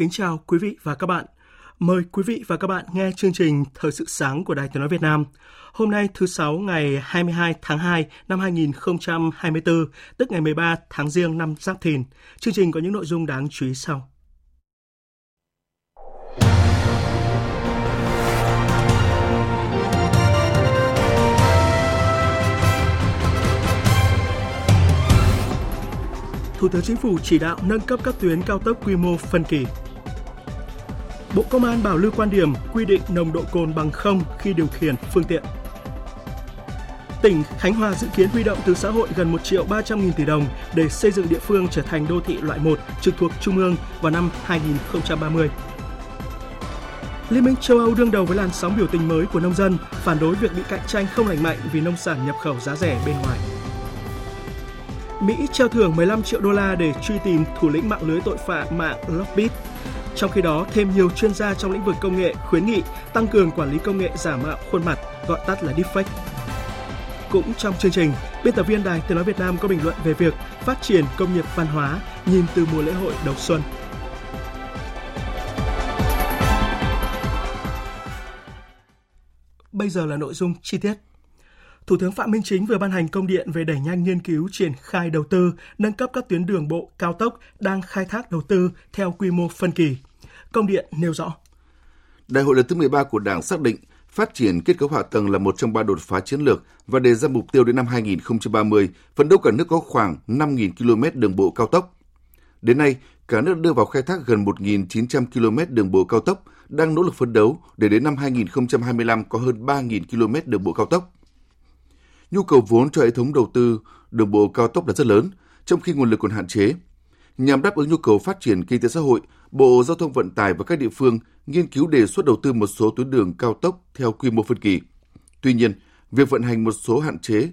Kính chào quý vị và các bạn. Mời quý vị và các bạn nghe chương trình Thời sự sáng của Đài Tiếng nói Việt Nam. Hôm nay thứ sáu ngày 22 tháng 2 năm 2024, tức ngày 13 tháng Giêng năm Giáp Thìn. Chương trình có những nội dung đáng chú ý sau. Thủ tướng Chính phủ chỉ đạo nâng cấp các tuyến cao tốc quy mô phân kỳ. Bộ Công an bảo lưu quan điểm quy định nồng độ cồn bằng không khi điều khiển phương tiện. Tỉnh Khánh Hòa dự kiến huy động từ xã hội gần 1 triệu 300 nghìn tỷ đồng để xây dựng địa phương trở thành đô thị loại 1 trực thuộc Trung ương vào năm 2030. Liên minh châu Âu đương đầu với làn sóng biểu tình mới của nông dân, phản đối việc bị cạnh tranh không lành mạnh vì nông sản nhập khẩu giá rẻ bên ngoài. Mỹ treo thưởng 15 triệu đô la để truy tìm thủ lĩnh mạng lưới tội phạm mạng Lockbit. Trong khi đó, thêm nhiều chuyên gia trong lĩnh vực công nghệ khuyến nghị tăng cường quản lý công nghệ giả mạo khuôn mặt, gọi tắt là deepfake. Cũng trong chương trình, biên tập viên Đài Tiếng nói Việt Nam có bình luận về việc phát triển công nghiệp văn hóa nhìn từ mùa lễ hội đầu xuân. Bây giờ là nội dung chi tiết. Thủ tướng Phạm Minh Chính vừa ban hành công điện về đẩy nhanh nghiên cứu triển khai đầu tư, nâng cấp các tuyến đường bộ cao tốc đang khai thác đầu tư theo quy mô phân kỳ. Công điện nêu rõ. Đại hội lần thứ 13 của Đảng xác định phát triển kết cấu hạ tầng là một trong ba đột phá chiến lược và đề ra mục tiêu đến năm 2030, phấn đấu cả nước có khoảng 5.000 km đường bộ cao tốc. Đến nay, cả nước đưa vào khai thác gần 1.900 km đường bộ cao tốc, đang nỗ lực phấn đấu để đến năm 2025 có hơn 3.000 km đường bộ cao tốc nhu cầu vốn cho hệ thống đầu tư đường bộ cao tốc là rất lớn, trong khi nguồn lực còn hạn chế. Nhằm đáp ứng nhu cầu phát triển kinh tế xã hội, Bộ Giao thông Vận tải và các địa phương nghiên cứu đề xuất đầu tư một số tuyến đường cao tốc theo quy mô phân kỳ. Tuy nhiên, việc vận hành một số hạn chế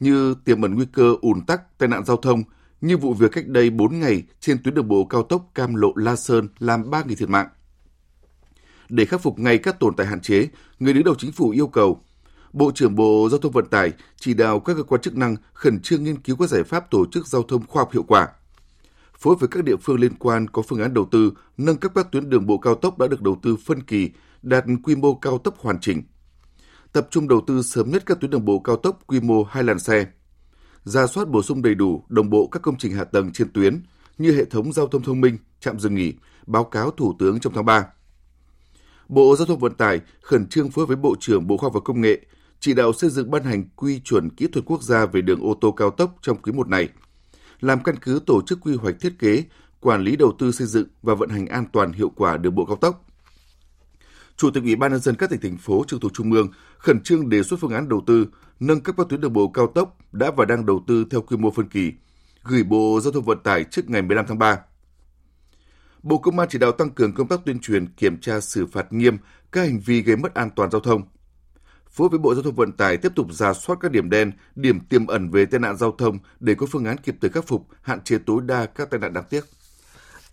như tiềm ẩn nguy cơ ùn tắc, tai nạn giao thông như vụ việc cách đây 4 ngày trên tuyến đường bộ cao tốc Cam Lộ La Sơn làm 3 người thiệt mạng. Để khắc phục ngay các tồn tại hạn chế, người đứng đầu chính phủ yêu cầu Bộ trưởng Bộ Giao thông Vận tải chỉ đạo các cơ quan chức năng khẩn trương nghiên cứu các giải pháp tổ chức giao thông khoa học hiệu quả. Phối với các địa phương liên quan có phương án đầu tư nâng cấp các tuyến đường bộ cao tốc đã được đầu tư phân kỳ, đạt quy mô cao tốc hoàn chỉnh. Tập trung đầu tư sớm nhất các tuyến đường bộ cao tốc quy mô hai làn xe. Ra soát bổ sung đầy đủ, đồng bộ các công trình hạ tầng trên tuyến như hệ thống giao thông thông minh, trạm dừng nghỉ, báo cáo Thủ tướng trong tháng 3. Bộ Giao thông Vận tải khẩn trương phối với Bộ trưởng Bộ Khoa học và Công nghệ chỉ đạo xây dựng ban hành quy chuẩn kỹ thuật quốc gia về đường ô tô cao tốc trong quý một này, làm căn cứ tổ chức quy hoạch thiết kế, quản lý đầu tư xây dựng và vận hành an toàn hiệu quả đường bộ cao tốc. Chủ tịch Ủy ban nhân dân các tỉnh thành phố trực thuộc trung ương khẩn trương đề xuất phương án đầu tư nâng cấp các tuyến đường bộ cao tốc đã và đang đầu tư theo quy mô phân kỳ, gửi Bộ Giao thông Vận tải trước ngày 15 tháng 3. Bộ Công an chỉ đạo tăng cường công tác tuyên truyền, kiểm tra xử phạt nghiêm các hành vi gây mất an toàn giao thông, phối với Bộ Giao thông Vận tải tiếp tục ra soát các điểm đen, điểm tiềm ẩn về tai nạn giao thông để có phương án kịp thời khắc phục, hạn chế tối đa các tai nạn đáng tiếc.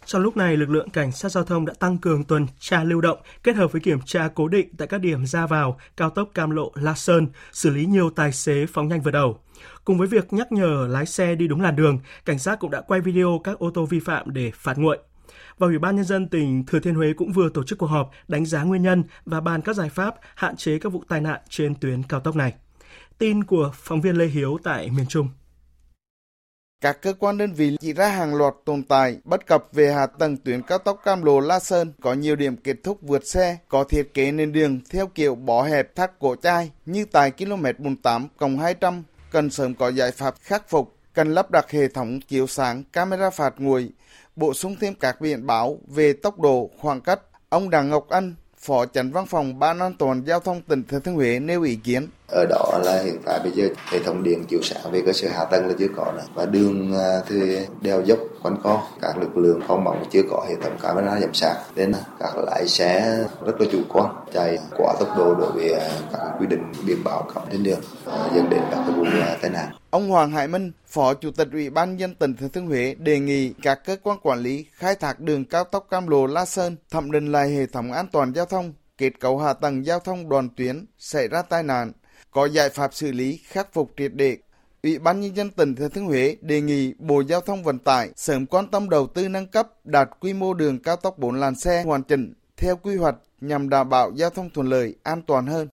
Trong lúc này, lực lượng cảnh sát giao thông đã tăng cường tuần tra lưu động kết hợp với kiểm tra cố định tại các điểm ra vào cao tốc Cam Lộ La Sơn, xử lý nhiều tài xế phóng nhanh vượt đầu. Cùng với việc nhắc nhở lái xe đi đúng làn đường, cảnh sát cũng đã quay video các ô tô vi phạm để phạt nguội và Ủy ban Nhân dân tỉnh Thừa Thiên Huế cũng vừa tổ chức cuộc họp đánh giá nguyên nhân và bàn các giải pháp hạn chế các vụ tai nạn trên tuyến cao tốc này. Tin của phóng viên Lê Hiếu tại miền Trung. Các cơ quan đơn vị chỉ ra hàng loạt tồn tại bất cập về hạ tầng tuyến cao tốc Cam Lộ La Sơn có nhiều điểm kết thúc vượt xe, có thiết kế nền đường theo kiểu bỏ hẹp thắt cổ chai như tại km 48 200 cần sớm có giải pháp khắc phục cần lắp đặt hệ thống chiếu sáng camera phạt nguội, bổ sung thêm các biển báo về tốc độ, khoảng cách. Ông Đặng Ngọc Anh, Phó Tránh Văn phòng Ban an toàn giao thông tỉnh Thừa Thiên Huế nêu ý kiến. Ở đó là hiện tại bây giờ hệ thống điện chiếu sáng về cơ sở hạ tầng là chưa có nữa. Và đường à, thì đèo dốc quanh co, các lực lượng phong mỏng chưa có hệ thống camera giám sát. Nên các lái xe rất là chủ quan, chạy quá tốc độ đối với à, các quy định biển báo cấm trên đường à, dẫn đến các vụ tai nạn. Ông Hoàng Hải Minh, Phó Chủ tịch Ủy ban dân tỉnh Thừa Thiên Huế đề nghị các cơ quan quản lý khai thác đường cao tốc Cam Lộ La Sơn thẩm định lại hệ thống an toàn giao thông, kết cấu hạ tầng giao thông đoàn tuyến xảy ra tai nạn, có giải pháp xử lý khắc phục triệt để. Ủy ban nhân dân tỉnh Thừa Thiên Huế đề nghị Bộ Giao thông Vận tải sớm quan tâm đầu tư nâng cấp đạt quy mô đường cao tốc 4 làn xe hoàn chỉnh theo quy hoạch nhằm đảm bảo giao thông thuận lợi, an toàn hơn.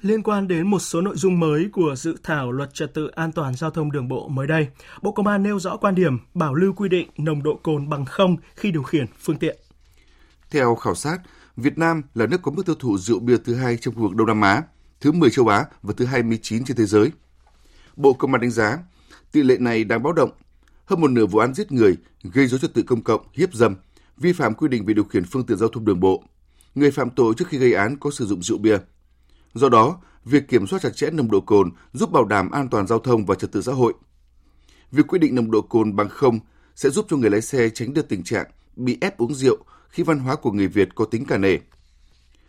Liên quan đến một số nội dung mới của dự thảo luật trật tự an toàn giao thông đường bộ mới đây, Bộ Công an nêu rõ quan điểm bảo lưu quy định nồng độ cồn bằng không khi điều khiển phương tiện. Theo khảo sát, Việt Nam là nước có mức tiêu thụ rượu bia thứ hai trong khu vực Đông Nam Á, thứ 10 châu Á và thứ 29 trên thế giới. Bộ Công an đánh giá, tỷ lệ này đang báo động. Hơn một nửa vụ án giết người, gây dối trật tự công cộng, hiếp dâm, vi phạm quy định về điều khiển phương tiện giao thông đường bộ. Người phạm tội trước khi gây án có sử dụng rượu bia. Do đó, việc kiểm soát chặt chẽ nồng độ cồn giúp bảo đảm an toàn giao thông và trật tự xã hội. Việc quy định nồng độ cồn bằng không sẽ giúp cho người lái xe tránh được tình trạng bị ép uống rượu khi văn hóa của người Việt có tính cả nể.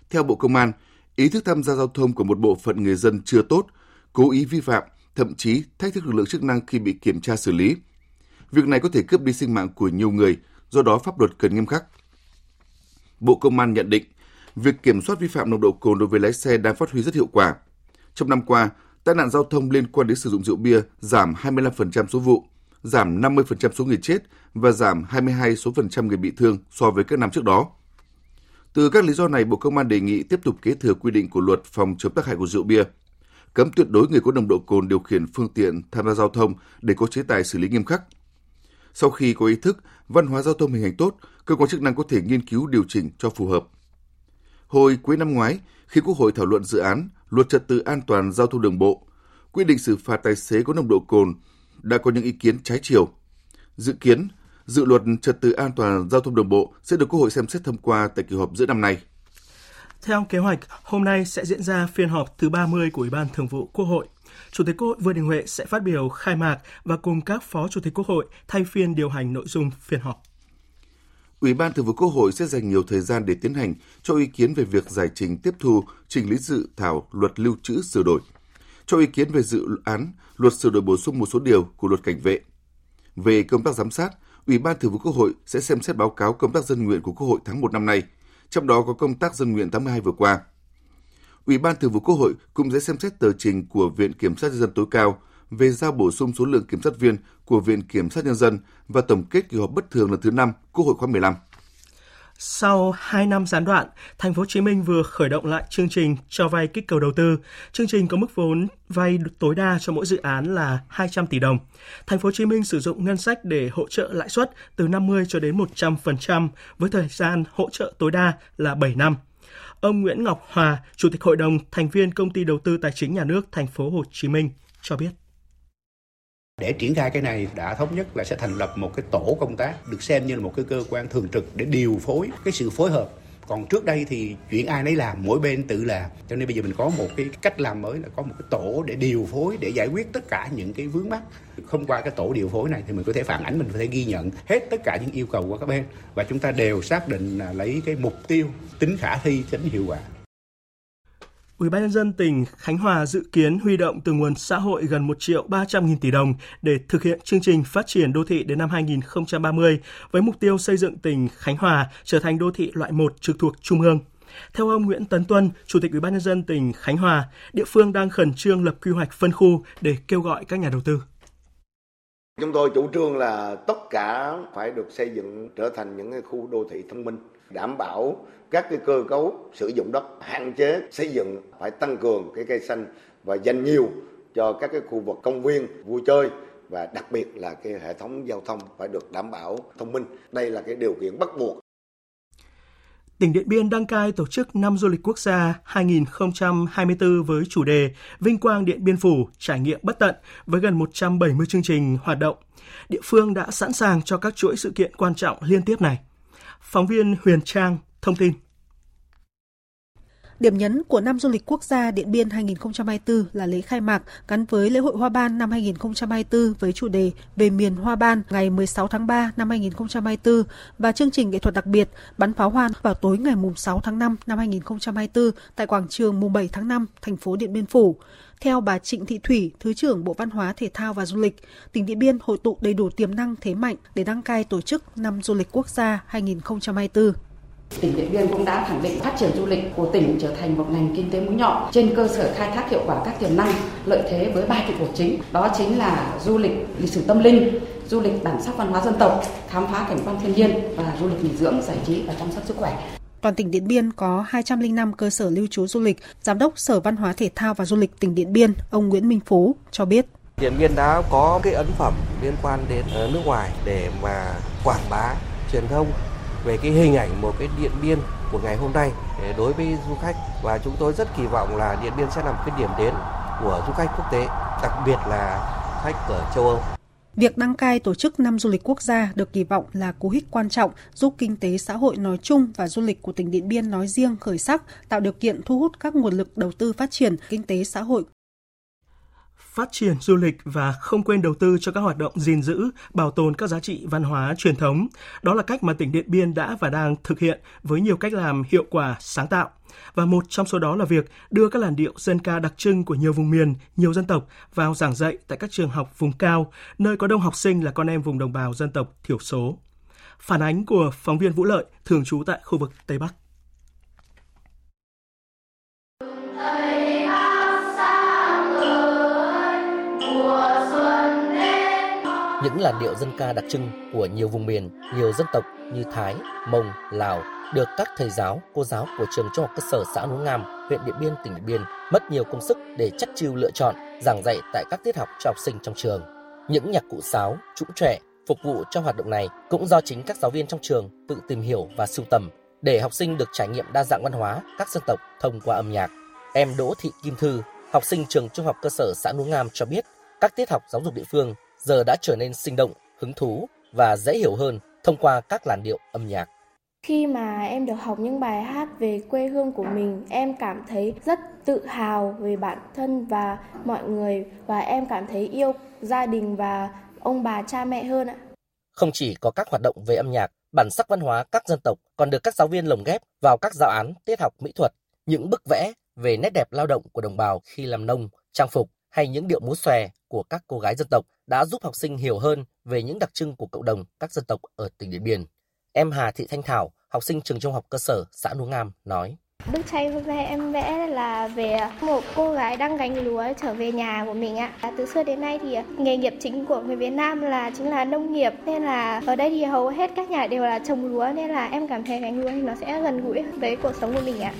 Theo Bộ Công an, ý thức tham gia giao thông của một bộ phận người dân chưa tốt, cố ý vi phạm, thậm chí thách thức lực lượng chức năng khi bị kiểm tra xử lý. Việc này có thể cướp đi sinh mạng của nhiều người, do đó pháp luật cần nghiêm khắc. Bộ Công an nhận định, việc kiểm soát vi phạm nồng độ cồn đối với lái xe đang phát huy rất hiệu quả. Trong năm qua, tai nạn giao thông liên quan đến sử dụng rượu bia giảm 25% số vụ, giảm 50% số người chết và giảm 22 số phần trăm người bị thương so với các năm trước đó. Từ các lý do này, Bộ Công an đề nghị tiếp tục kế thừa quy định của luật phòng chống tác hại của rượu bia, cấm tuyệt đối người có nồng độ cồn điều khiển phương tiện tham gia giao thông để có chế tài xử lý nghiêm khắc. Sau khi có ý thức, văn hóa giao thông hình hành tốt, cơ quan chức năng có thể nghiên cứu điều chỉnh cho phù hợp. Hồi cuối năm ngoái, khi Quốc hội thảo luận dự án Luật trật tự an toàn giao thông đường bộ, quy định xử phạt tài xế có nồng độ cồn đã có những ý kiến trái chiều. Dự kiến, dự luật trật tự an toàn giao thông đường bộ sẽ được Quốc hội xem xét thông qua tại kỳ họp giữa năm nay. Theo kế hoạch, hôm nay sẽ diễn ra phiên họp thứ 30 của Ủy ban Thường vụ Quốc hội. Chủ tịch Quốc hội Vương Đình Huệ sẽ phát biểu khai mạc và cùng các phó chủ tịch Quốc hội thay phiên điều hành nội dung phiên họp. Ủy ban Thường vụ Quốc hội sẽ dành nhiều thời gian để tiến hành cho ý kiến về việc giải trình tiếp thu trình lý dự thảo luật lưu trữ sửa đổi, cho ý kiến về dự án luật sửa đổi bổ sung một số điều của luật cảnh vệ. Về công tác giám sát, Ủy ban Thường vụ Quốc hội sẽ xem xét báo cáo công tác dân nguyện của Quốc hội tháng 1 năm nay, trong đó có công tác dân nguyện tháng 12 vừa qua. Ủy ban Thường vụ Quốc hội cũng sẽ xem xét tờ trình của Viện Kiểm sát nhân dân tối cao về giao bổ sung số lượng kiểm sát viên của Viện Kiểm sát Nhân dân và tổng kết kỳ họp bất thường lần thứ 5 Quốc hội khóa 15. Sau 2 năm gián đoạn, Thành phố Hồ Chí Minh vừa khởi động lại chương trình cho vay kích cầu đầu tư. Chương trình có mức vốn vay tối đa cho mỗi dự án là 200 tỷ đồng. Thành phố Hồ Chí Minh sử dụng ngân sách để hỗ trợ lãi suất từ 50 cho đến 100% với thời gian hỗ trợ tối đa là 7 năm. Ông Nguyễn Ngọc Hòa, Chủ tịch Hội đồng thành viên Công ty Đầu tư Tài chính Nhà nước Thành phố Hồ Chí Minh cho biết. Để triển khai cái này đã thống nhất là sẽ thành lập một cái tổ công tác được xem như là một cái cơ quan thường trực để điều phối cái sự phối hợp. Còn trước đây thì chuyện ai nấy làm, mỗi bên tự làm. Cho nên bây giờ mình có một cái cách làm mới là có một cái tổ để điều phối, để giải quyết tất cả những cái vướng mắt không qua cái tổ điều phối này thì mình có thể phản ánh, mình có thể ghi nhận hết tất cả những yêu cầu của các bên. Và chúng ta đều xác định là lấy cái mục tiêu, tính khả thi tính hiệu quả. Ủy ban nhân dân tỉnh Khánh Hòa dự kiến huy động từ nguồn xã hội gần 1 triệu 300 nghìn tỷ đồng để thực hiện chương trình phát triển đô thị đến năm 2030 với mục tiêu xây dựng tỉnh Khánh Hòa trở thành đô thị loại 1 trực thuộc Trung ương. Theo ông Nguyễn Tấn Tuân, Chủ tịch Ủy ban nhân dân tỉnh Khánh Hòa, địa phương đang khẩn trương lập quy hoạch phân khu để kêu gọi các nhà đầu tư. Chúng tôi chủ trương là tất cả phải được xây dựng trở thành những khu đô thị thông minh, đảm bảo các cái cơ cấu sử dụng đất, hạn chế xây dựng phải tăng cường cái cây xanh và dành nhiều cho các cái khu vực công viên vui chơi và đặc biệt là cái hệ thống giao thông phải được đảm bảo thông minh. Đây là cái điều kiện bắt buộc tỉnh Điện Biên đăng cai tổ chức năm du lịch quốc gia 2024 với chủ đề Vinh quang Điện Biên Phủ trải nghiệm bất tận với gần 170 chương trình hoạt động. Địa phương đã sẵn sàng cho các chuỗi sự kiện quan trọng liên tiếp này. Phóng viên Huyền Trang thông tin. Điểm nhấn của năm du lịch quốc gia Điện Biên 2024 là lễ khai mạc gắn với lễ hội Hoa Ban năm 2024 với chủ đề Về miền Hoa Ban ngày 16 tháng 3 năm 2024 và chương trình nghệ thuật đặc biệt bắn pháo hoa vào tối ngày 6 tháng 5 năm 2024 tại quảng trường mùng 7 tháng 5, thành phố Điện Biên Phủ. Theo bà Trịnh Thị Thủy, Thứ trưởng Bộ Văn hóa, Thể thao và Du lịch, tỉnh Điện Biên hội tụ đầy đủ tiềm năng thế mạnh để đăng cai tổ chức năm du lịch quốc gia 2024. Tỉnh Điện Biên cũng đã khẳng định phát triển du lịch của tỉnh trở thành một ngành kinh tế mũi nhọn trên cơ sở khai thác hiệu quả các tiềm năng, lợi thế với ba trụ cột chính. Đó chính là du lịch lịch sử tâm linh, du lịch bản sắc văn hóa dân tộc, khám phá cảnh quan thiên nhiên và du lịch nghỉ dưỡng, giải trí và chăm sóc sức khỏe. Toàn tỉnh Điện Biên có 205 cơ sở lưu trú du lịch. Giám đốc Sở Văn hóa Thể thao và Du lịch tỉnh Điện Biên, ông Nguyễn Minh Phú cho biết. Điện Biên đã có cái ấn phẩm liên quan đến nước ngoài để mà quảng bá truyền thông về cái hình ảnh một cái Điện Biên của ngày hôm nay đối với du khách và chúng tôi rất kỳ vọng là Điện Biên sẽ là một cái điểm đến của du khách quốc tế, đặc biệt là khách ở châu Âu. Việc đăng cai tổ chức năm du lịch quốc gia được kỳ vọng là cú hích quan trọng giúp kinh tế xã hội nói chung và du lịch của tỉnh Điện Biên nói riêng khởi sắc, tạo điều kiện thu hút các nguồn lực đầu tư phát triển kinh tế xã hội phát triển du lịch và không quên đầu tư cho các hoạt động gìn giữ, bảo tồn các giá trị văn hóa truyền thống. Đó là cách mà tỉnh Điện Biên đã và đang thực hiện với nhiều cách làm hiệu quả, sáng tạo. Và một trong số đó là việc đưa các làn điệu dân ca đặc trưng của nhiều vùng miền, nhiều dân tộc vào giảng dạy tại các trường học vùng cao, nơi có đông học sinh là con em vùng đồng bào dân tộc thiểu số. Phản ánh của phóng viên Vũ Lợi, thường trú tại khu vực Tây Bắc. Những làn điệu dân ca đặc trưng của nhiều vùng miền, nhiều dân tộc như Thái, Mông, Lào được các thầy giáo, cô giáo của trường trung học cơ sở xã Núi Ngam, huyện Điện Biên, tỉnh Điện Biên mất nhiều công sức để chắc chiêu lựa chọn, giảng dạy tại các tiết học cho học sinh trong trường. Những nhạc cụ sáo, trũng trẻ phục vụ cho hoạt động này cũng do chính các giáo viên trong trường tự tìm hiểu và sưu tầm để học sinh được trải nghiệm đa dạng văn hóa các dân tộc thông qua âm nhạc. Em Đỗ Thị Kim Thư, học sinh trường trung học cơ sở xã Núi Ngam cho biết, các tiết học giáo dục địa phương giờ đã trở nên sinh động, hứng thú và dễ hiểu hơn thông qua các làn điệu âm nhạc. Khi mà em được học những bài hát về quê hương của mình, em cảm thấy rất tự hào về bản thân và mọi người và em cảm thấy yêu gia đình và ông bà cha mẹ hơn ạ. Không chỉ có các hoạt động về âm nhạc, bản sắc văn hóa các dân tộc còn được các giáo viên lồng ghép vào các giáo án tiết học mỹ thuật, những bức vẽ về nét đẹp lao động của đồng bào khi làm nông, trang phục hay những điệu múa xòe của các cô gái dân tộc đã giúp học sinh hiểu hơn về những đặc trưng của cộng đồng các dân tộc ở tỉnh Điện Biên. Em Hà Thị Thanh Thảo, học sinh trường trung học cơ sở xã Núi Ngam nói. Bức tranh hôm nay em vẽ là về một cô gái đang gánh lúa trở về nhà của mình ạ. Từ xưa đến nay thì nghề nghiệp chính của người Việt Nam là chính là nông nghiệp nên là ở đây thì hầu hết các nhà đều là trồng lúa nên là em cảm thấy gánh lúa thì nó sẽ gần gũi với cuộc sống của mình ạ.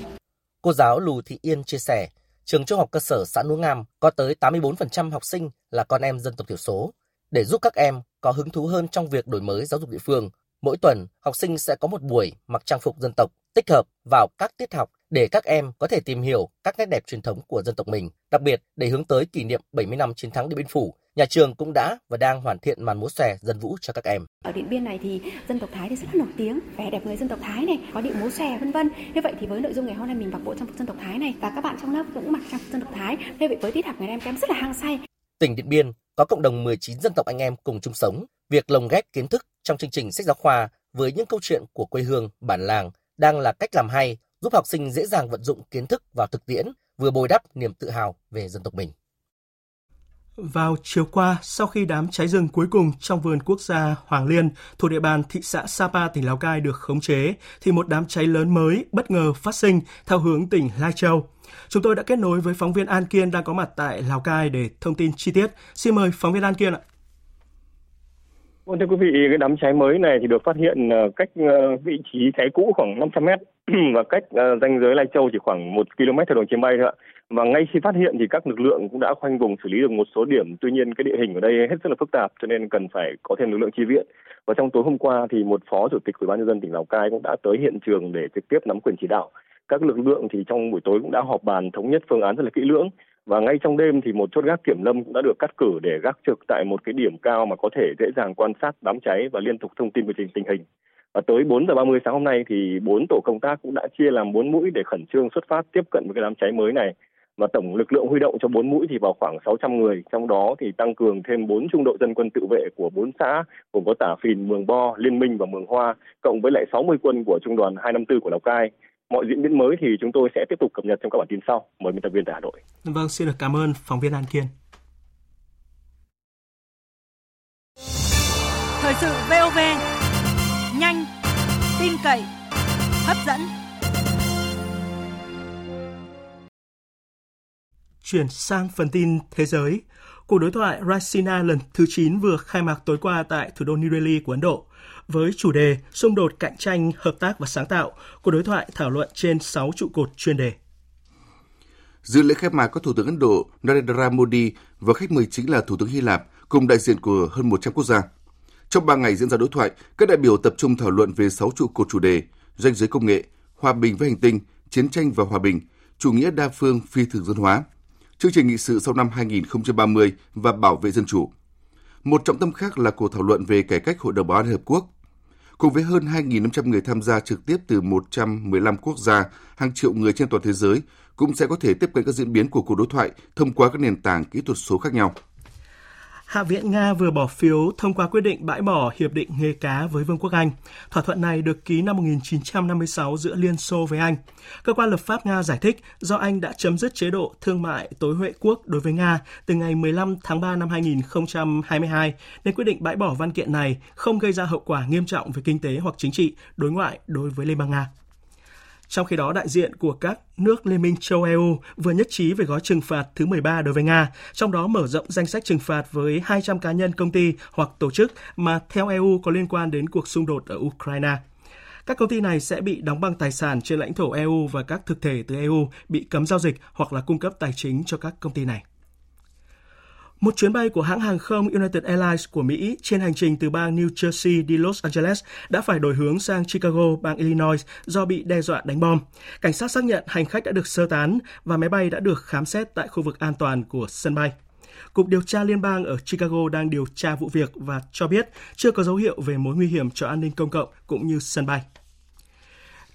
Cô giáo Lù Thị Yên chia sẻ, trường trung học cơ sở xã Núi Ngam có tới 84% học sinh là con em dân tộc thiểu số. Để giúp các em có hứng thú hơn trong việc đổi mới giáo dục địa phương, mỗi tuần học sinh sẽ có một buổi mặc trang phục dân tộc tích hợp vào các tiết học để các em có thể tìm hiểu các nét đẹp truyền thống của dân tộc mình. Đặc biệt, để hướng tới kỷ niệm 70 năm chiến thắng Điện Biên Phủ, nhà trường cũng đã và đang hoàn thiện màn múa xòe dân vũ cho các em. Ở Điện Biên này thì dân tộc Thái thì rất là nổi tiếng, vẻ đẹp người dân tộc Thái này, có điệu múa xòe vân vân. Như vậy thì với nội dung ngày hôm nay mình mặc bộ trang phục dân tộc Thái này và các bạn trong lớp cũng mặc trang phục dân tộc Thái. Như vậy với tiết học ngày em em rất là hăng say. Tỉnh Điện Biên có cộng đồng 19 dân tộc anh em cùng chung sống. Việc lồng ghép kiến thức trong chương trình sách giáo khoa với những câu chuyện của quê hương, bản làng đang là cách làm hay giúp học sinh dễ dàng vận dụng kiến thức vào thực tiễn, vừa bồi đắp niềm tự hào về dân tộc mình. Vào chiều qua, sau khi đám cháy rừng cuối cùng trong vườn quốc gia Hoàng Liên thuộc địa bàn thị xã Sapa, tỉnh Lào Cai được khống chế, thì một đám cháy lớn mới bất ngờ phát sinh theo hướng tỉnh Lai Châu. Chúng tôi đã kết nối với phóng viên An Kiên đang có mặt tại Lào Cai để thông tin chi tiết. Xin mời phóng viên An Kiên ạ. Vâng thưa quý vị, cái đám cháy mới này thì được phát hiện cách ờ, vị trí cháy cũ khoảng 500 mét và cách ờ, ranh giới Lai Châu chỉ khoảng 1 km theo đường chuyến bay thôi ạ và ngay khi phát hiện thì các lực lượng cũng đã khoanh vùng xử lý được một số điểm tuy nhiên cái địa hình ở đây hết sức là phức tạp cho nên cần phải có thêm lực lượng chi viện và trong tối hôm qua thì một phó chủ tịch ủy ban nhân dân tỉnh lào cai cũng đã tới hiện trường để trực tiếp nắm quyền chỉ đạo các lực lượng thì trong buổi tối cũng đã họp bàn thống nhất phương án rất là kỹ lưỡng và ngay trong đêm thì một chốt gác kiểm lâm cũng đã được cắt cử để gác trực tại một cái điểm cao mà có thể dễ dàng quan sát đám cháy và liên tục thông tin về tình, tình hình. Và tới 4 giờ 30 sáng hôm nay thì bốn tổ công tác cũng đã chia làm bốn mũi để khẩn trương xuất phát tiếp cận với cái đám cháy mới này. Và tổng lực lượng huy động cho bốn mũi thì vào khoảng 600 người, trong đó thì tăng cường thêm 4 trung đội dân quân tự vệ của 4 xã gồm có Tả Phìn, Mường Bo, Liên Minh và Mường Hoa, cộng với lại 60 quân của trung đoàn 254 của Lào Cai mọi diễn biến mới thì chúng tôi sẽ tiếp tục cập nhật trong các bản tin sau. Mời biên tập viên tại Hà Nội. Vâng, xin được cảm ơn phóng viên An Kiên. Thời sự VOV, nhanh, tin cậy, hấp dẫn. Chuyển sang phần tin thế giới. Cuộc đối thoại Raisina lần thứ 9 vừa khai mạc tối qua tại thủ đô New Delhi của Ấn Độ với chủ đề xung đột cạnh tranh, hợp tác và sáng tạo. Cuộc đối thoại thảo luận trên 6 trụ cột chuyên đề. Dự lễ khai mạc có Thủ tướng Ấn Độ Narendra Modi và khách mời chính là Thủ tướng Hy Lạp cùng đại diện của hơn 100 quốc gia. Trong 3 ngày diễn ra đối thoại, các đại biểu tập trung thảo luận về 6 trụ cột chủ đề: doanh giới công nghệ, hòa bình với hành tinh, chiến tranh và hòa bình, chủ nghĩa đa phương phi thường dân hóa, chương trình nghị sự sau năm 2030 và bảo vệ dân chủ. Một trọng tâm khác là cuộc thảo luận về cải cách Hội đồng Bảo an Liên Hợp Quốc. Cùng với hơn 2.500 người tham gia trực tiếp từ 115 quốc gia, hàng triệu người trên toàn thế giới cũng sẽ có thể tiếp cận các diễn biến của cuộc đối thoại thông qua các nền tảng kỹ thuật số khác nhau. Hạ viện Nga vừa bỏ phiếu thông qua quyết định bãi bỏ hiệp định nghề cá với Vương quốc Anh. Thỏa thuận này được ký năm 1956 giữa Liên Xô với Anh. Cơ quan lập pháp Nga giải thích do Anh đã chấm dứt chế độ thương mại tối huệ quốc đối với Nga từ ngày 15 tháng 3 năm 2022, nên quyết định bãi bỏ văn kiện này không gây ra hậu quả nghiêm trọng về kinh tế hoặc chính trị đối ngoại đối với Liên bang Nga. Trong khi đó, đại diện của các nước Liên minh châu EU vừa nhất trí về gói trừng phạt thứ 13 đối với Nga, trong đó mở rộng danh sách trừng phạt với 200 cá nhân, công ty hoặc tổ chức mà theo EU có liên quan đến cuộc xung đột ở Ukraine. Các công ty này sẽ bị đóng băng tài sản trên lãnh thổ EU và các thực thể từ EU bị cấm giao dịch hoặc là cung cấp tài chính cho các công ty này. Một chuyến bay của hãng hàng không United Airlines của Mỹ trên hành trình từ bang New Jersey đi Los Angeles đã phải đổi hướng sang Chicago, bang Illinois do bị đe dọa đánh bom. Cảnh sát xác nhận hành khách đã được sơ tán và máy bay đã được khám xét tại khu vực an toàn của sân bay. Cục điều tra liên bang ở Chicago đang điều tra vụ việc và cho biết chưa có dấu hiệu về mối nguy hiểm cho an ninh công cộng cũng như sân bay.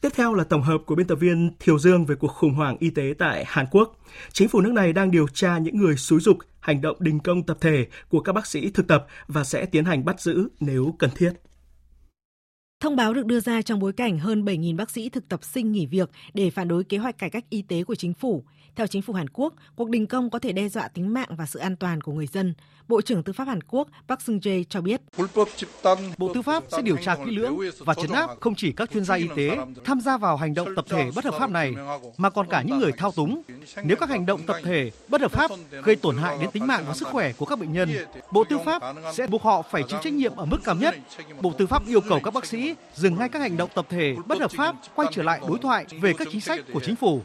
Tiếp theo là tổng hợp của biên tập viên Thiều Dương về cuộc khủng hoảng y tế tại Hàn Quốc. Chính phủ nước này đang điều tra những người xúi dục hành động đình công tập thể của các bác sĩ thực tập và sẽ tiến hành bắt giữ nếu cần thiết. Thông báo được đưa ra trong bối cảnh hơn 7.000 bác sĩ thực tập sinh nghỉ việc để phản đối kế hoạch cải cách y tế của chính phủ. Theo chính phủ Hàn Quốc, cuộc đình công có thể đe dọa tính mạng và sự an toàn của người dân. Bộ trưởng Tư pháp Hàn Quốc Park Seung-jae cho biết. Bộ Tư pháp sẽ điều tra kỹ lưỡng và chấn áp không chỉ các chuyên gia y tế tham gia vào hành động tập thể bất hợp pháp này, mà còn cả những người thao túng. Nếu các hành động tập thể bất hợp pháp gây tổn hại đến tính mạng và sức khỏe của các bệnh nhân, Bộ Tư pháp sẽ buộc họ phải chịu trách nhiệm ở mức cao nhất. Bộ Tư pháp yêu cầu các bác sĩ dừng ngay các hành động tập thể bất hợp pháp, quay trở lại đối thoại về các chính sách của chính phủ.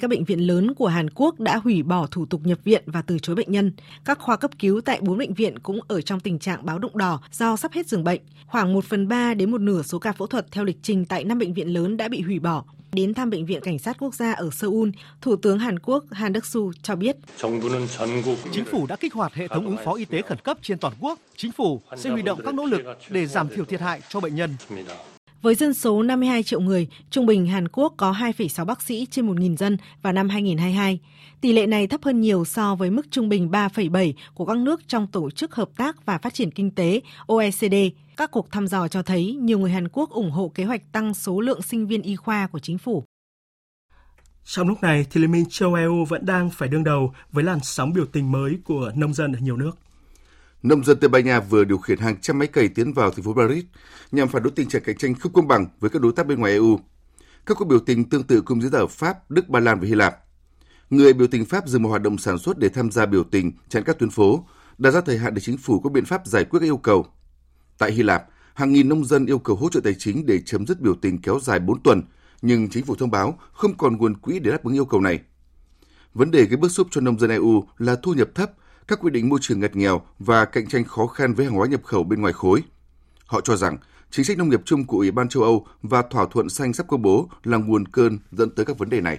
Các bệnh viện lớn của Hàn Quốc đã hủy bỏ thủ tục nhập viện và từ chối bệnh nhân. Các khoa cấp cứu tại bốn bệnh viện cũng ở trong tình trạng báo động đỏ do sắp hết giường bệnh. Khoảng 1 phần 3 đến một nửa số ca phẫu thuật theo lịch trình tại năm bệnh viện lớn đã bị hủy bỏ. Đến thăm Bệnh viện Cảnh sát Quốc gia ở Seoul, Thủ tướng Hàn Quốc Han Duck-su cho biết. Chính phủ đã kích hoạt hệ thống ứng phó y tế khẩn cấp trên toàn quốc. Chính phủ sẽ huy động các nỗ lực để giảm thiểu thiệt hại cho bệnh nhân. Với dân số 52 triệu người, trung bình Hàn Quốc có 2,6 bác sĩ trên 1.000 dân vào năm 2022. Tỷ lệ này thấp hơn nhiều so với mức trung bình 3,7 của các nước trong Tổ chức Hợp tác và Phát triển Kinh tế OECD. Các cuộc thăm dò cho thấy nhiều người Hàn Quốc ủng hộ kế hoạch tăng số lượng sinh viên y khoa của chính phủ. Trong lúc này, thì Liên minh châu EU vẫn đang phải đương đầu với làn sóng biểu tình mới của nông dân ở nhiều nước. Nông dân Tây Ban Nha vừa điều khiển hàng trăm máy cày tiến vào thành phố Paris nhằm phản đối tình trạng cạnh tranh không công bằng với các đối tác bên ngoài EU. Các cuộc biểu tình tương tự cũng diễn ra ở Pháp, Đức, Ba Lan và Hy Lạp. Người biểu tình Pháp dừng một hoạt động sản xuất để tham gia biểu tình chặn các tuyến phố, đặt ra thời hạn để chính phủ có biện pháp giải quyết các yêu cầu. Tại Hy Lạp, hàng nghìn nông dân yêu cầu hỗ trợ tài chính để chấm dứt biểu tình kéo dài 4 tuần, nhưng chính phủ thông báo không còn nguồn quỹ để đáp ứng yêu cầu này. vấn đề gây bức xúc cho nông dân EU là thu nhập thấp, các quy định môi trường ngặt nghèo và cạnh tranh khó khăn với hàng hóa nhập khẩu bên ngoài khối. Họ cho rằng, chính sách nông nghiệp chung của Ủy ban châu Âu và thỏa thuận xanh sắp công bố là nguồn cơn dẫn tới các vấn đề này.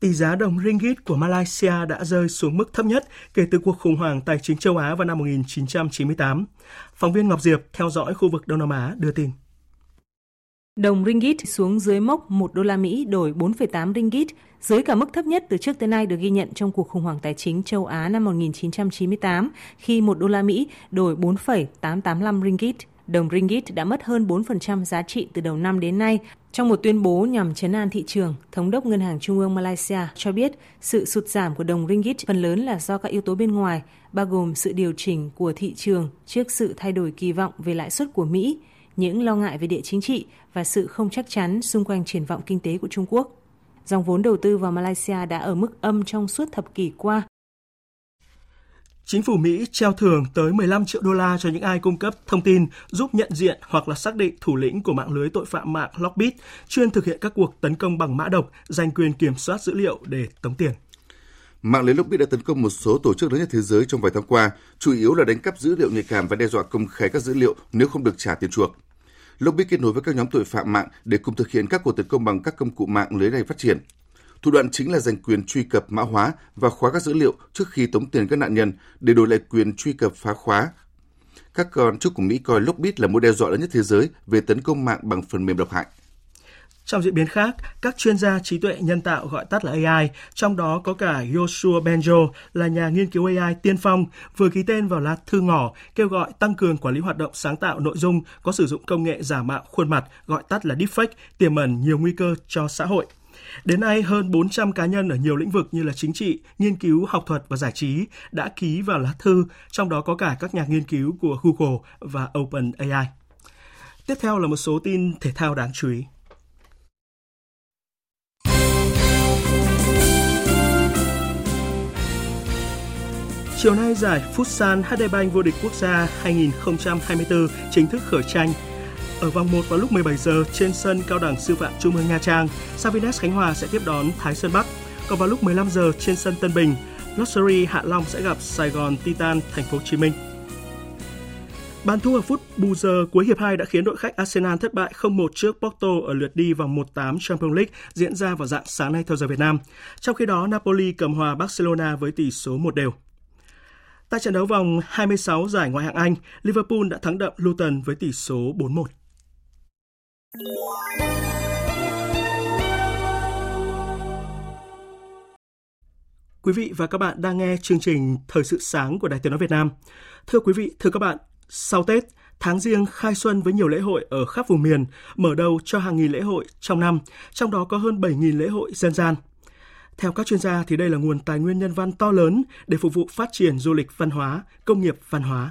Tỷ giá đồng ringgit của Malaysia đã rơi xuống mức thấp nhất kể từ cuộc khủng hoảng tài chính châu Á vào năm 1998. Phóng viên Ngọc Diệp theo dõi khu vực Đông Nam Á đưa tin. Đồng ringgit xuống dưới mốc 1 đô la Mỹ đổi 4,8 ringgit, dưới cả mức thấp nhất từ trước tới nay được ghi nhận trong cuộc khủng hoảng tài chính châu Á năm 1998 khi 1 đô la Mỹ đổi 4,885 ringgit. Đồng ringgit đã mất hơn 4% giá trị từ đầu năm đến nay. Trong một tuyên bố nhằm chấn an thị trường, Thống đốc Ngân hàng Trung ương Malaysia cho biết sự sụt giảm của đồng ringgit phần lớn là do các yếu tố bên ngoài, bao gồm sự điều chỉnh của thị trường trước sự thay đổi kỳ vọng về lãi suất của Mỹ, những lo ngại về địa chính trị và sự không chắc chắn xung quanh triển vọng kinh tế của Trung Quốc. Dòng vốn đầu tư vào Malaysia đã ở mức âm trong suốt thập kỷ qua. Chính phủ Mỹ treo thưởng tới 15 triệu đô la cho những ai cung cấp thông tin giúp nhận diện hoặc là xác định thủ lĩnh của mạng lưới tội phạm mạng Lockbit chuyên thực hiện các cuộc tấn công bằng mã độc, giành quyền kiểm soát dữ liệu để tống tiền. Mạng lưới Lockbit đã tấn công một số tổ chức lớn nhất thế giới trong vài tháng qua, chủ yếu là đánh cắp dữ liệu nhạy cảm và đe dọa công khai các dữ liệu nếu không được trả tiền chuộc. Lockbit kết nối với các nhóm tội phạm mạng để cùng thực hiện các cuộc tấn công bằng các công cụ mạng lưới này phát triển. Thủ đoạn chính là giành quyền truy cập mã hóa và khóa các dữ liệu trước khi tống tiền các nạn nhân để đổi lại quyền truy cập phá khóa. Các quan chức của Mỹ coi Lockbit là mối đe dọa lớn nhất thế giới về tấn công mạng bằng phần mềm độc hại. Trong diễn biến khác, các chuyên gia trí tuệ nhân tạo gọi tắt là AI, trong đó có cả Joshua Benjo là nhà nghiên cứu AI tiên phong, vừa ký tên vào lá thư ngỏ kêu gọi tăng cường quản lý hoạt động sáng tạo nội dung có sử dụng công nghệ giả mạo khuôn mặt, gọi tắt là deepfake, tiềm ẩn nhiều nguy cơ cho xã hội. Đến nay, hơn 400 cá nhân ở nhiều lĩnh vực như là chính trị, nghiên cứu, học thuật và giải trí đã ký vào lá thư, trong đó có cả các nhà nghiên cứu của Google và OpenAI. Tiếp theo là một số tin thể thao đáng chú ý. Chiều nay, giải Futsal HD Bank vô địch quốc gia 2024 chính thức khởi tranh. Ở vòng 1 vào lúc 17 giờ trên sân Cao đẳng Sư phạm Trung ương Nha Trang, Savines Khánh Hòa sẽ tiếp đón Thái Sơn Bắc. Còn vào lúc 15 giờ trên sân Tân Bình, Luxury Hạ Long sẽ gặp Sài Gòn Titan Thành phố Hồ Chí Minh. Bàn thua ở phút bù giờ cuối hiệp 2 đã khiến đội khách Arsenal thất bại 0-1 trước Porto ở lượt đi vòng 1/8 Champions League diễn ra vào dạng sáng nay theo giờ Việt Nam. Trong khi đó, Napoli cầm hòa Barcelona với tỷ số 1 đều. Tại trận đấu vòng 26 giải ngoại hạng Anh, Liverpool đã thắng đậm Luton với tỷ số 4-1. Quý vị và các bạn đang nghe chương trình Thời sự sáng của Đài Tiếng nói Việt Nam. Thưa quý vị, thưa các bạn, sau Tết, tháng riêng khai xuân với nhiều lễ hội ở khắp vùng miền, mở đầu cho hàng nghìn lễ hội trong năm, trong đó có hơn 7.000 lễ hội dân gian. Theo các chuyên gia thì đây là nguồn tài nguyên nhân văn to lớn để phục vụ phát triển du lịch văn hóa, công nghiệp văn hóa.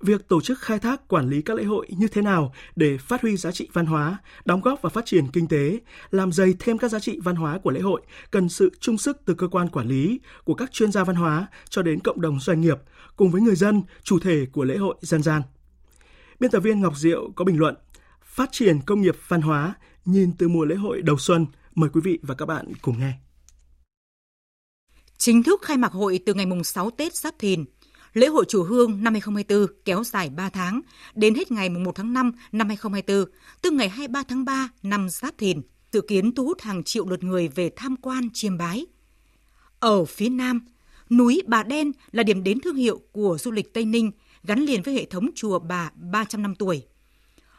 Việc tổ chức khai thác quản lý các lễ hội như thế nào để phát huy giá trị văn hóa, đóng góp vào phát triển kinh tế, làm dày thêm các giá trị văn hóa của lễ hội cần sự chung sức từ cơ quan quản lý, của các chuyên gia văn hóa cho đến cộng đồng doanh nghiệp cùng với người dân, chủ thể của lễ hội dân gian. Biên tập viên Ngọc Diệu có bình luận Phát triển công nghiệp văn hóa nhìn từ mùa lễ hội đầu xuân. Mời quý vị và các bạn cùng nghe. Chính thức khai mạc hội từ ngày mùng 6 Tết Giáp Thìn. Lễ hội chùa Hương năm 2024 kéo dài 3 tháng, đến hết ngày mùng 1 tháng 5 năm 2024, tức ngày 23 tháng 3 năm Giáp Thìn, dự kiến thu hút hàng triệu lượt người về tham quan chiêm bái. Ở phía Nam, núi Bà Đen là điểm đến thương hiệu của du lịch Tây Ninh, gắn liền với hệ thống chùa Bà 300 năm tuổi.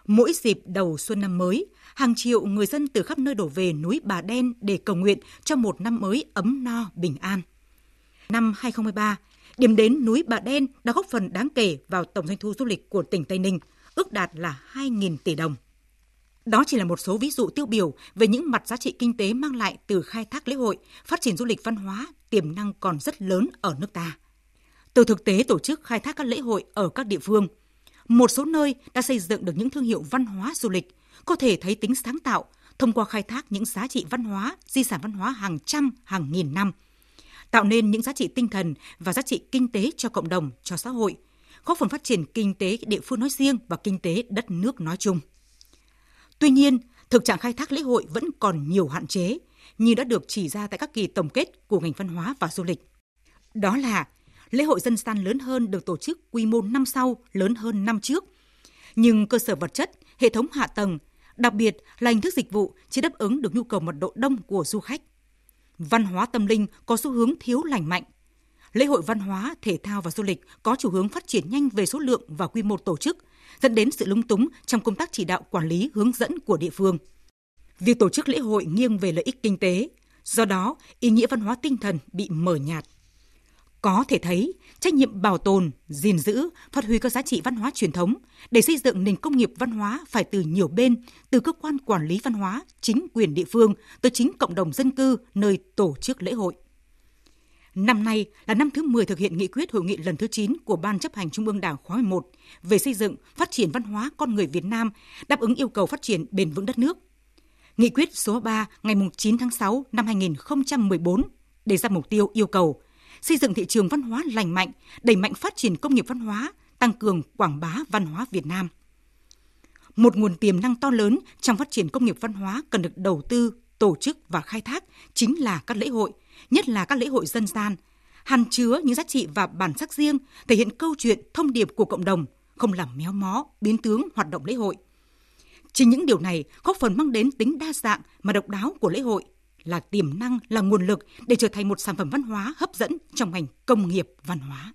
Mỗi dịp đầu xuân năm mới, hàng triệu người dân từ khắp nơi đổ về núi Bà Đen để cầu nguyện cho một năm mới ấm no, bình an. Năm 2023, điểm đến núi Bà Đen đã góp phần đáng kể vào tổng doanh thu du lịch của tỉnh Tây Ninh, ước đạt là 2.000 tỷ đồng. Đó chỉ là một số ví dụ tiêu biểu về những mặt giá trị kinh tế mang lại từ khai thác lễ hội, phát triển du lịch văn hóa, tiềm năng còn rất lớn ở nước ta. Từ thực tế tổ chức khai thác các lễ hội ở các địa phương, một số nơi đã xây dựng được những thương hiệu văn hóa du lịch, có thể thấy tính sáng tạo thông qua khai thác những giá trị văn hóa, di sản văn hóa hàng trăm, hàng nghìn năm, tạo nên những giá trị tinh thần và giá trị kinh tế cho cộng đồng, cho xã hội, góp phần phát triển kinh tế địa phương nói riêng và kinh tế đất nước nói chung. Tuy nhiên, thực trạng khai thác lễ hội vẫn còn nhiều hạn chế, như đã được chỉ ra tại các kỳ tổng kết của ngành văn hóa và du lịch. Đó là lễ hội dân gian lớn hơn được tổ chức quy mô năm sau lớn hơn năm trước. Nhưng cơ sở vật chất, hệ thống hạ tầng, đặc biệt là hình thức dịch vụ chỉ đáp ứng được nhu cầu mật độ đông của du khách. Văn hóa tâm linh có xu hướng thiếu lành mạnh. Lễ hội văn hóa, thể thao và du lịch có chiều hướng phát triển nhanh về số lượng và quy mô tổ chức, dẫn đến sự lung túng trong công tác chỉ đạo quản lý hướng dẫn của địa phương. Việc tổ chức lễ hội nghiêng về lợi ích kinh tế, do đó ý nghĩa văn hóa tinh thần bị mờ nhạt. Có thể thấy, trách nhiệm bảo tồn, gìn giữ, phát huy các giá trị văn hóa truyền thống để xây dựng nền công nghiệp văn hóa phải từ nhiều bên, từ cơ quan quản lý văn hóa, chính quyền địa phương tới chính cộng đồng dân cư nơi tổ chức lễ hội. Năm nay là năm thứ 10 thực hiện nghị quyết hội nghị lần thứ 9 của Ban chấp hành Trung ương Đảng khóa 11 về xây dựng, phát triển văn hóa con người Việt Nam đáp ứng yêu cầu phát triển bền vững đất nước. Nghị quyết số 3 ngày 9 tháng 6 năm 2014 đề ra mục tiêu yêu cầu xây dựng thị trường văn hóa lành mạnh, đẩy mạnh phát triển công nghiệp văn hóa, tăng cường quảng bá văn hóa Việt Nam. Một nguồn tiềm năng to lớn trong phát triển công nghiệp văn hóa cần được đầu tư, tổ chức và khai thác chính là các lễ hội, nhất là các lễ hội dân gian, hàn chứa những giá trị và bản sắc riêng, thể hiện câu chuyện, thông điệp của cộng đồng, không làm méo mó, biến tướng hoạt động lễ hội. Chính những điều này góp phần mang đến tính đa dạng mà độc đáo của lễ hội, là tiềm năng, là nguồn lực để trở thành một sản phẩm văn hóa hấp dẫn trong ngành công nghiệp văn hóa.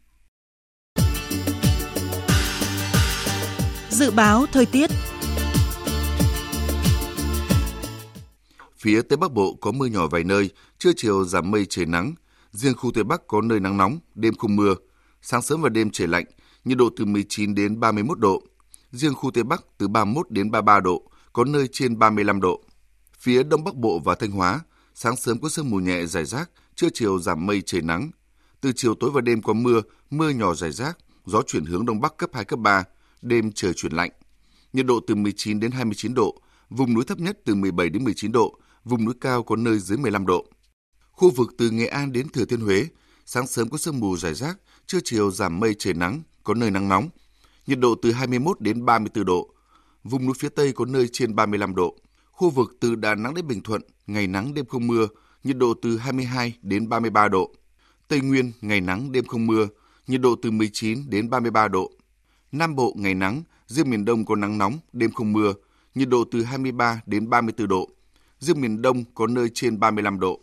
Dự báo thời tiết Phía Tây Bắc Bộ có mưa nhỏ vài nơi, trưa chiều giảm mây trời nắng. Riêng khu Tây Bắc có nơi nắng nóng, đêm không mưa. Sáng sớm và đêm trời lạnh, nhiệt độ từ 19 đến 31 độ. Riêng khu Tây Bắc từ 31 đến 33 độ, có nơi trên 35 độ. Phía Đông Bắc Bộ và Thanh Hóa, sáng sớm có sương mù nhẹ rải rác, trưa chiều giảm mây trời nắng. Từ chiều tối và đêm có mưa, mưa nhỏ rải rác, gió chuyển hướng đông bắc cấp 2 cấp 3, đêm trời chuyển lạnh. Nhiệt độ từ 19 đến 29 độ, vùng núi thấp nhất từ 17 đến 19 độ, vùng núi cao có nơi dưới 15 độ. Khu vực từ Nghệ An đến Thừa Thiên Huế, sáng sớm có sương mù rải rác, trưa chiều giảm mây trời nắng, có nơi nắng nóng. Nhiệt độ từ 21 đến 34 độ. Vùng núi phía Tây có nơi trên 35 độ. Khu vực từ Đà Nẵng đến Bình Thuận, ngày nắng đêm không mưa, nhiệt độ từ 22 đến 33 độ. Tây Nguyên, ngày nắng đêm không mưa, nhiệt độ từ 19 đến 33 độ. Nam Bộ, ngày nắng, riêng miền Đông có nắng nóng, đêm không mưa, nhiệt độ từ 23 đến 34 độ. Riêng miền Đông có nơi trên 35 độ.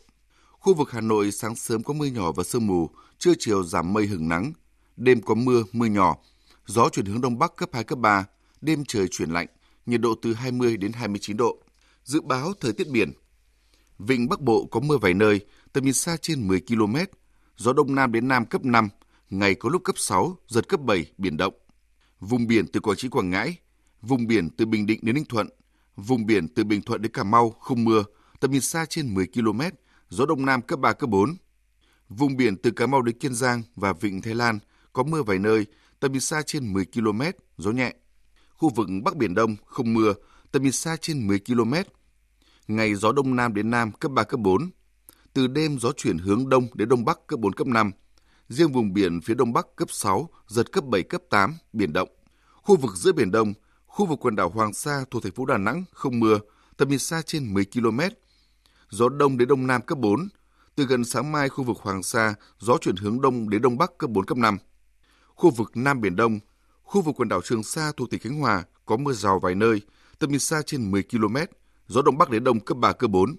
Khu vực Hà Nội sáng sớm có mưa nhỏ và sương mù, trưa chiều giảm mây hừng nắng. Đêm có mưa, mưa nhỏ. Gió chuyển hướng Đông Bắc cấp 2, cấp 3. Đêm trời chuyển lạnh, nhiệt độ từ 20 đến 29 độ. Dự báo thời tiết biển. Vịnh Bắc Bộ có mưa vài nơi, tầm nhìn xa trên 10 km. Gió Đông Nam đến Nam cấp 5, ngày có lúc cấp 6, giật cấp 7, biển động. Vùng biển từ Quảng Trị Quảng Ngãi, vùng biển từ Bình Định đến Ninh Thuận, vùng biển từ Bình Thuận đến Cà Mau không mưa, tầm nhìn xa trên 10 km, gió Đông Nam cấp 3, cấp 4. Vùng biển từ Cà Mau đến Kiên Giang và Vịnh Thái Lan có mưa vài nơi, tầm nhìn xa trên 10 km, gió nhẹ. Khu vực Bắc Biển Đông không mưa, tầm nhìn xa trên 10 km. Ngày gió Đông Nam đến Nam cấp 3, cấp 4. Từ đêm gió chuyển hướng Đông đến Đông Bắc cấp 4, cấp 5. Riêng vùng biển phía Đông Bắc cấp 6, giật cấp 7, cấp 8, biển động. Khu vực giữa Biển Đông, khu vực quần đảo Hoàng Sa thuộc thành phố Đà Nẵng không mưa, tầm nhìn xa trên 10 km. Gió Đông đến Đông Nam cấp 4. Từ gần sáng mai khu vực Hoàng Sa, gió chuyển hướng Đông đến Đông Bắc cấp 4, cấp 5. Khu vực Nam Biển Đông, khu vực quần đảo Trường Sa thuộc tỉnh Khánh Hòa có mưa rào vài nơi, tầm nhìn xa trên 10 km, gió Đông Bắc đến Đông cấp 3, cấp 4.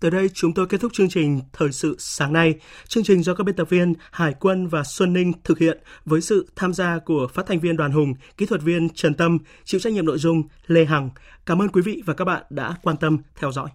Tới đây chúng tôi kết thúc chương trình Thời sự sáng nay. Chương trình do các biên tập viên Hải Quân và Xuân Ninh thực hiện với sự tham gia của phát thanh viên Đoàn Hùng, kỹ thuật viên Trần Tâm, chịu trách nhiệm nội dung Lê Hằng. Cảm ơn quý vị và các bạn đã quan tâm theo dõi.